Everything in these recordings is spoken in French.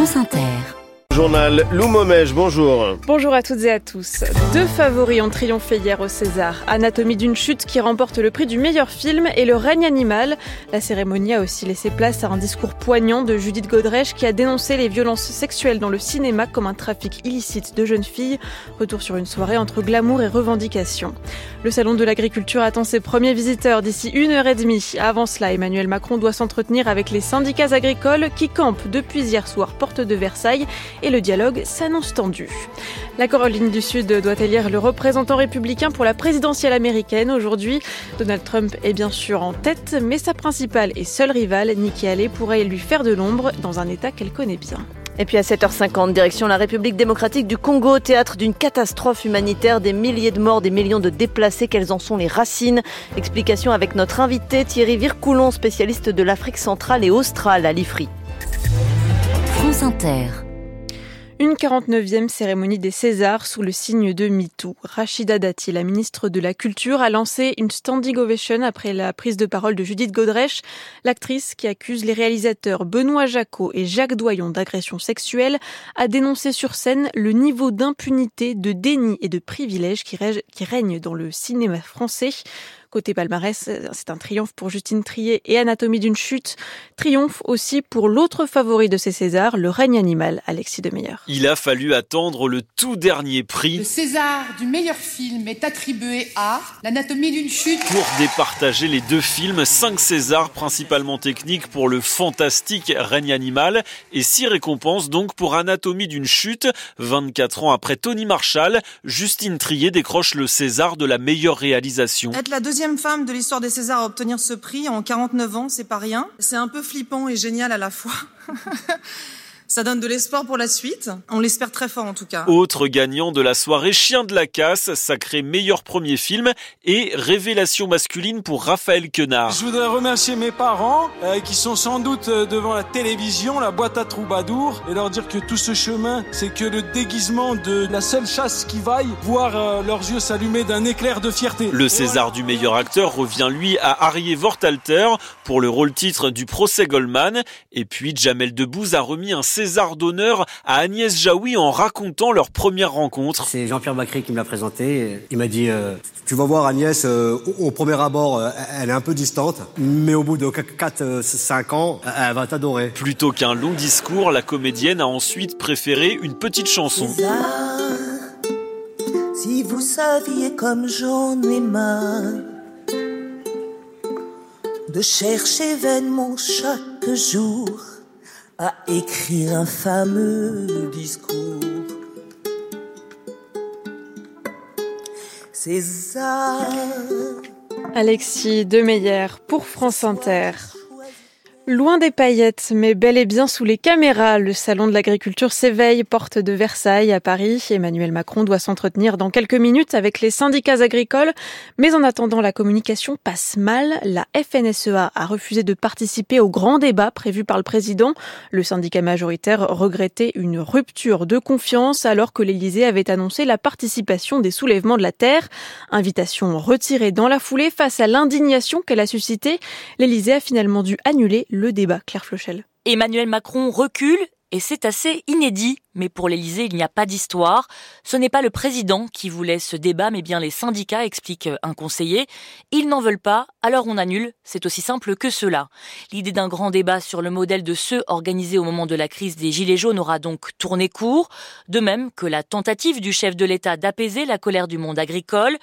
France Inter. Journal Lou Momège, bonjour. Bonjour à toutes et à tous. Deux favoris ont triomphé hier au César. Anatomie d'une chute qui remporte le prix du meilleur film et Le règne animal. La cérémonie a aussi laissé place à un discours poignant de Judith Godrèche qui a dénoncé les violences sexuelles dans le cinéma comme un trafic illicite de jeunes filles. Retour sur une soirée entre glamour et revendication. Le salon de l'agriculture attend ses premiers visiteurs d'ici une heure et demie. Avant cela, Emmanuel Macron doit s'entretenir avec les syndicats agricoles qui campent depuis hier soir porte de Versailles et le dialogue s'annonce tendu. La Caroline du Sud doit élire le représentant républicain pour la présidentielle américaine aujourd'hui. Donald Trump est bien sûr en tête, mais sa principale et seule rivale, Nikki Haley, pourrait lui faire de l'ombre dans un État qu'elle connaît bien. Et puis à 7h50, direction la République démocratique du Congo, théâtre d'une catastrophe humanitaire, des milliers de morts, des millions de déplacés, quelles en sont les racines? Explication avec notre invité Thierry Vircoulon, spécialiste de l'Afrique centrale et australe à l'IFRI. France Inter. Une 49e cérémonie des Césars sous le signe de MeToo. Rachida Dati, la ministre de la Culture, a lancé une standing ovation après la prise de parole de Judith Godrèche, l'actrice qui accuse les réalisateurs Benoît Jacot et Jacques Doyon d'agression sexuelle, a dénoncé sur scène le niveau d'impunité, de déni et de privilège qui règne dans le cinéma français. Côté palmarès, c'est un triomphe pour Justine Trier et Anatomie d'une chute. Triomphe aussi pour l'autre favori de ces Césars, Le règne animal, Alexis Demeyer. Il a fallu attendre le tout dernier prix. Le César du meilleur film est attribué à L'Anatomie d'une chute. Pour départager les deux films, cinq Césars principalement techniques pour le fantastique règne animal et six récompenses donc pour Anatomie d'une chute. 24 ans après Tony Marshall, Justine Trier décroche le César de la meilleure réalisation. Être la deuxième deuxième femme de l'histoire des Césars à obtenir ce prix en 49 ans, c'est pas rien. C'est un peu flippant et génial à la fois. Ça donne de l'espoir pour la suite. On l'espère très fort en tout cas. Autre gagnant de la soirée, Chien de la casse, sacré meilleur premier film et révélation masculine pour Raphaël Quenard. Je voudrais remercier mes parents euh, qui sont sans doute euh, devant la télévision, la boîte à troubadour et leur dire que tout ce chemin, c'est que le déguisement de la seule chasse qui vaille, voir euh, leurs yeux s'allumer d'un éclair de fierté. Le César du meilleur acteur revient lui à Harry Vortalter pour le rôle titre du procès Goldman et puis Jamel Debbouze a remis un César d'honneur à Agnès Jaoui en racontant leur première rencontre. C'est Jean-Pierre Bacry qui me l'a présenté. Il m'a dit euh, Tu vas voir Agnès, euh, au premier abord, euh, elle est un peu distante, mais au bout de 4-5 ans, elle va t'adorer. Plutôt qu'un long discours, la comédienne a ensuite préféré une petite chanson. César, si vous saviez comme j'en ai marre de chercher vainement chaque jour à écrire un fameux discours. César. Alexis Demeyer pour France Inter. Loin des paillettes, mais bel et bien sous les caméras, le salon de l'agriculture s'éveille, porte de Versailles à Paris. Emmanuel Macron doit s'entretenir dans quelques minutes avec les syndicats agricoles, mais en attendant, la communication passe mal. La FNSEA a refusé de participer au grand débat prévu par le président. Le syndicat majoritaire regrettait une rupture de confiance alors que l'Élysée avait annoncé la participation des soulèvements de la terre. Invitation retirée dans la foulée face à l'indignation qu'elle a suscitée. L'Élysée a finalement dû annuler le débat. Claire Flochel. Emmanuel Macron recule et c'est assez inédit. Mais pour l'Élysée, il n'y a pas d'histoire. Ce n'est pas le président qui voulait ce débat, mais bien les syndicats, explique un conseiller. Ils n'en veulent pas, alors on annule. C'est aussi simple que cela. L'idée d'un grand débat sur le modèle de ceux organisés au moment de la crise des Gilets jaunes aura donc tourné court. De même que la tentative du chef de l'État d'apaiser la colère du monde agricole.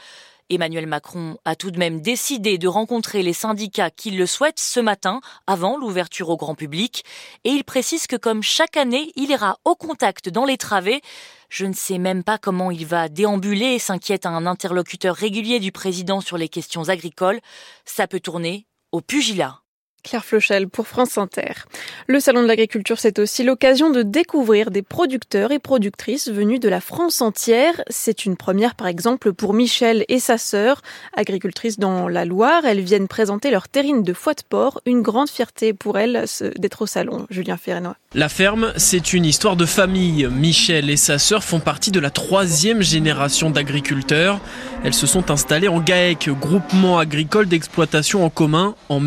Emmanuel Macron a tout de même décidé de rencontrer les syndicats qui le souhaitent ce matin, avant l'ouverture au grand public, et il précise que comme chaque année, il ira au contact dans les travées. Je ne sais même pas comment il va déambuler, s'inquiète un interlocuteur régulier du président sur les questions agricoles. Ça peut tourner au pugilat. Claire Flochel pour France Inter. Le Salon de l'agriculture, c'est aussi l'occasion de découvrir des producteurs et productrices venus de la France entière. C'est une première, par exemple, pour Michel et sa sœur, agricultrices dans la Loire. Elles viennent présenter leur terrine de foie de porc. Une grande fierté pour elles d'être au salon. Julien Ferrenois. La ferme, c'est une histoire de famille. Michel et sa sœur font partie de la troisième génération d'agriculteurs. Elles se sont installées en GAEC, groupement agricole d'exploitation en commun, en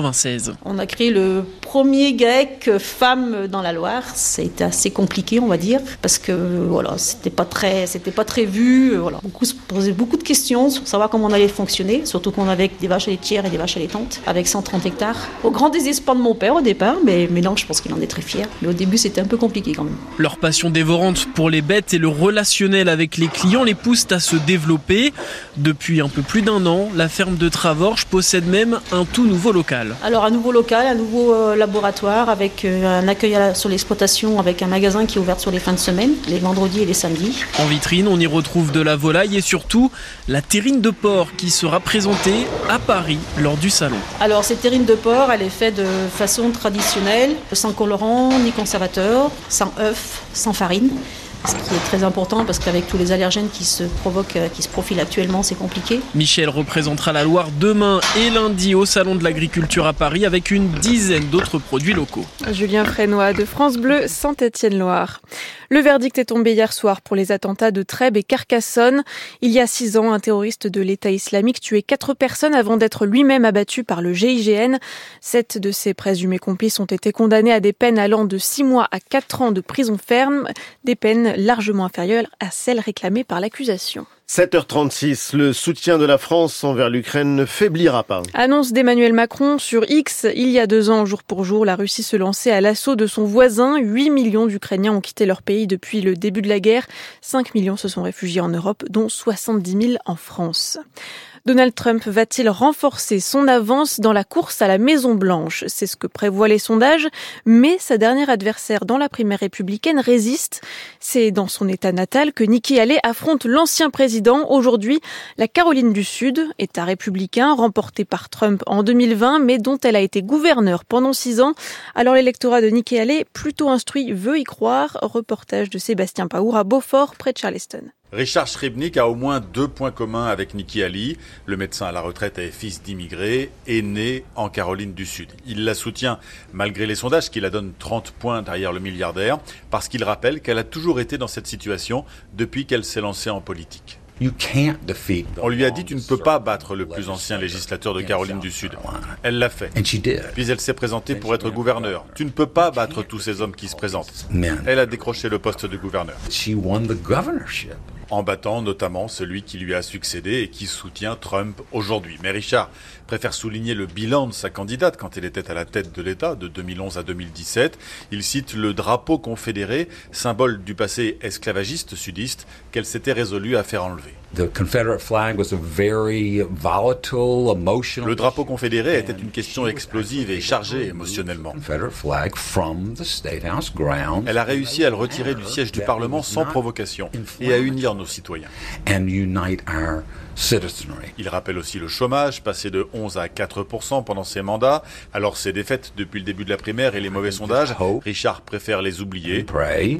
1996. On a créé le premiers grecs femmes dans la Loire. C'était assez compliqué, on va dire, parce que voilà, c'était pas très, c'était pas très vu. Voilà, beaucoup se posaient beaucoup de questions sur savoir comment on allait fonctionner, surtout qu'on avait des vaches laitières et des vaches allaitantes avec 130 hectares. Au grand désespoir de mon père au départ, mais, mais non, je pense qu'il en est très fier. Mais au début, c'était un peu compliqué quand même. Leur passion dévorante pour les bêtes et le relationnel avec les clients les poussent à se développer. Depuis un peu plus d'un an, la ferme de Travorges possède même un tout nouveau local. Alors un nouveau local, un nouveau euh, laboratoire avec euh, un accueil sur l'exploitation avec un magasin qui est ouvert sur les fins de semaine, les vendredis et les samedis. En vitrine, on y retrouve de la volaille et surtout la terrine de porc qui sera présentée à Paris lors du salon. Alors cette terrine de porc, elle est faite de façon traditionnelle, sans colorant ni conservateur, sans œuf, sans farine. Ce qui est très important parce qu'avec tous les allergènes qui se provoquent, euh, qui se profilent actuellement, c'est compliqué. Michel représentera la Loire demain et lundi au Salon de l'Agriculture à Paris avec une dizaine d'autres produits locaux. Julien Frénois de France Bleu, Saint-Étienne-Loire. Le verdict est tombé hier soir pour les attentats de Trèbes et Carcassonne. Il y a six ans, un terroriste de l'État islamique tuait quatre personnes avant d'être lui-même abattu par le GIGN. Sept de ses présumés complices ont été condamnés à des peines allant de six mois à quatre ans de prison ferme, des peines largement inférieures à celles réclamées par l'accusation. 7h36, le soutien de la France envers l'Ukraine ne faiblira pas. Annonce d'Emmanuel Macron sur X. Il y a deux ans, jour pour jour, la Russie se lançait à l'assaut de son voisin. 8 millions d'Ukrainiens ont quitté leur pays depuis le début de la guerre. 5 millions se sont réfugiés en Europe, dont 70 000 en France. Donald Trump va-t-il renforcer son avance dans la course à la Maison Blanche C'est ce que prévoient les sondages, mais sa dernière adversaire dans la primaire républicaine résiste. C'est dans son état natal que Nikki Haley affronte l'ancien président. Aujourd'hui, la Caroline du Sud, état républicain remporté par Trump en 2020, mais dont elle a été gouverneure pendant six ans. Alors l'électorat de Nikki Haley, plutôt instruit, veut y croire. Reportage de Sébastien Paour à Beaufort, près de Charleston. Richard Srebnick a au moins deux points communs avec Nikki Ali. Le médecin à la retraite et fils d'immigrés est né en Caroline du Sud. Il la soutient malgré les sondages qui la donnent 30 points derrière le milliardaire parce qu'il rappelle qu'elle a toujours été dans cette situation depuis qu'elle s'est lancée en politique. On lui a dit tu ne peux pas battre le plus ancien législateur de Caroline du Sud. Elle l'a fait. Puis elle s'est présentée pour être gouverneur. Tu ne peux pas battre tous ces hommes qui se présentent. Elle a décroché le poste de gouverneur. En battant notamment celui qui lui a succédé et qui soutient Trump aujourd'hui. Mais Richard préfère souligner le bilan de sa candidate quand elle était à la tête de l'État de 2011 à 2017. Il cite le drapeau confédéré, symbole du passé esclavagiste sudiste qu'elle s'était résolue à faire enlever. Le drapeau confédéré était une question explosive et chargée émotionnellement. Elle a réussi à le retirer du siège du Parlement sans provocation et à unir nos citoyens. Il rappelle aussi le chômage, passé de 11 à 4 pendant ses mandats. Alors ses défaites depuis le début de la primaire et les mauvais sondages, Richard préfère les oublier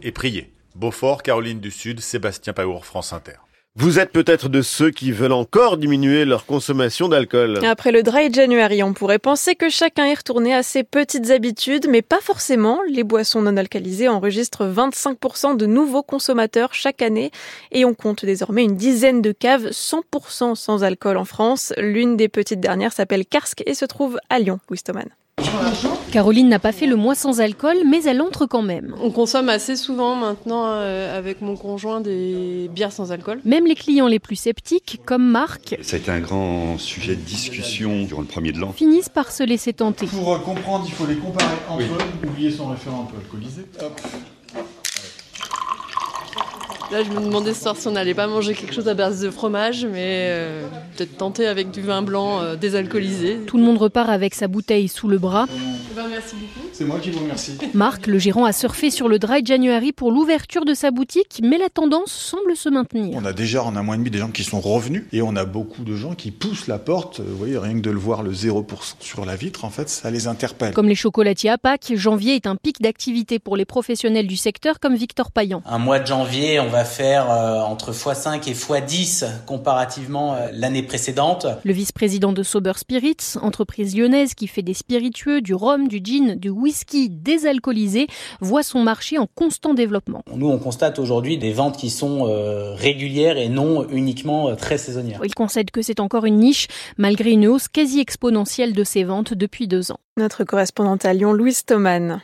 et prier. Beaufort, Caroline du Sud, Sébastien Paour, France Inter. Vous êtes peut-être de ceux qui veulent encore diminuer leur consommation d'alcool. Après le Dry January, on pourrait penser que chacun est retourné à ses petites habitudes, mais pas forcément. Les boissons non alcoolisées enregistrent 25% de nouveaux consommateurs chaque année et on compte désormais une dizaine de caves 100% sans alcool en France. L'une des petites dernières s'appelle Karsk et se trouve à Lyon, Wistoman. Caroline n'a pas fait le mois sans alcool, mais elle entre quand même. On consomme assez souvent maintenant euh, avec mon conjoint des bières sans alcool. Même les clients les plus sceptiques, comme Marc, Ça a été un grand sujet de discussion durant le premier de l'an. finissent par se laisser tenter. Pour euh, comprendre, il faut les comparer entre eux, oublier son référent un peu alcoolisé. Hop. Là, je me demandais ce soir si on n'allait pas manger quelque chose à base de fromage, mais euh, peut-être tenter avec du vin blanc euh, désalcoolisé. Tout le monde repart avec sa bouteille sous le bras. Merci beaucoup. C'est moi qui vous remercie. Marc, le gérant, a surfé sur le Dry January pour l'ouverture de sa boutique, mais la tendance semble se maintenir. On a déjà en un mois et demi des gens qui sont revenus et on a beaucoup de gens qui poussent la porte. Vous voyez, rien que de le voir le 0% sur la vitre, en fait, ça les interpelle. Comme les chocolatiers à Pâques, janvier est un pic d'activité pour les professionnels du secteur comme Victor Payan. Un mois de janvier, on va faire euh, entre x5 et x10 comparativement euh, l'année précédente. Le vice-président de Sober Spirits, entreprise lyonnaise qui fait des spiritueux, du rhum, du gin, du whisky désalcoolisé voit son marché en constant développement. Nous, on constate aujourd'hui des ventes qui sont euh, régulières et non uniquement euh, très saisonnières. Il concède que c'est encore une niche, malgré une hausse quasi exponentielle de ses ventes depuis deux ans. Notre correspondante à Lyon, Louise Thoman.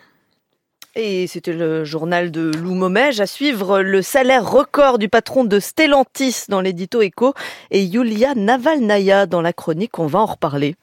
Et c'était le journal de Lou Momège. À suivre le salaire record du patron de Stellantis dans l'édito Echo et Yulia Navalnaya dans la chronique. On va en reparler.